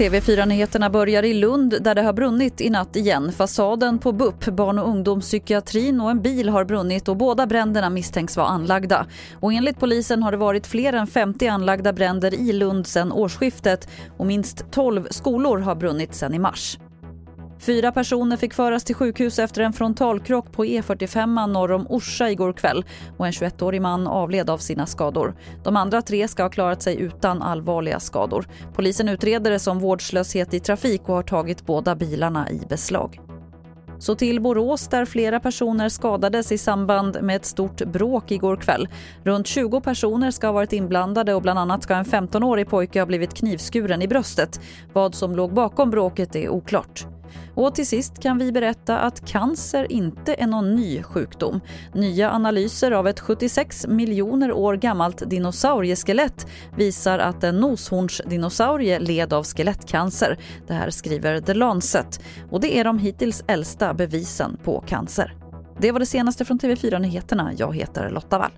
TV4-nyheterna börjar i Lund där det har brunnit i natt igen. Fasaden på BUP, barn och ungdomspsykiatrin och en bil har brunnit och båda bränderna misstänks vara anlagda. Och enligt polisen har det varit fler än 50 anlagda bränder i Lund sedan årsskiftet och minst 12 skolor har brunnit sedan i mars. Fyra personer fick föras till sjukhus efter en frontalkrock på E45 norr om Orsa igår kväll och en 21-årig man avled av sina skador. De andra tre ska ha klarat sig utan allvarliga skador. Polisen utreder det som vårdslöshet i trafik och har tagit båda bilarna i beslag. Så till Borås där flera personer skadades i samband med ett stort bråk igår kväll. Runt 20 personer ska ha varit inblandade och bland annat ska en 15-årig pojke ha blivit knivskuren i bröstet. Vad som låg bakom bråket är oklart. Och till sist kan vi berätta att cancer inte är någon ny sjukdom. Nya analyser av ett 76 miljoner år gammalt dinosaurieskelett visar att en noshornsdinosaurie led av skelettcancer. Det här skriver The Lancet. Och det är de hittills äldsta bevisen på cancer. Det var det senaste från TV4 Nyheterna. Jag heter Lotta Wall.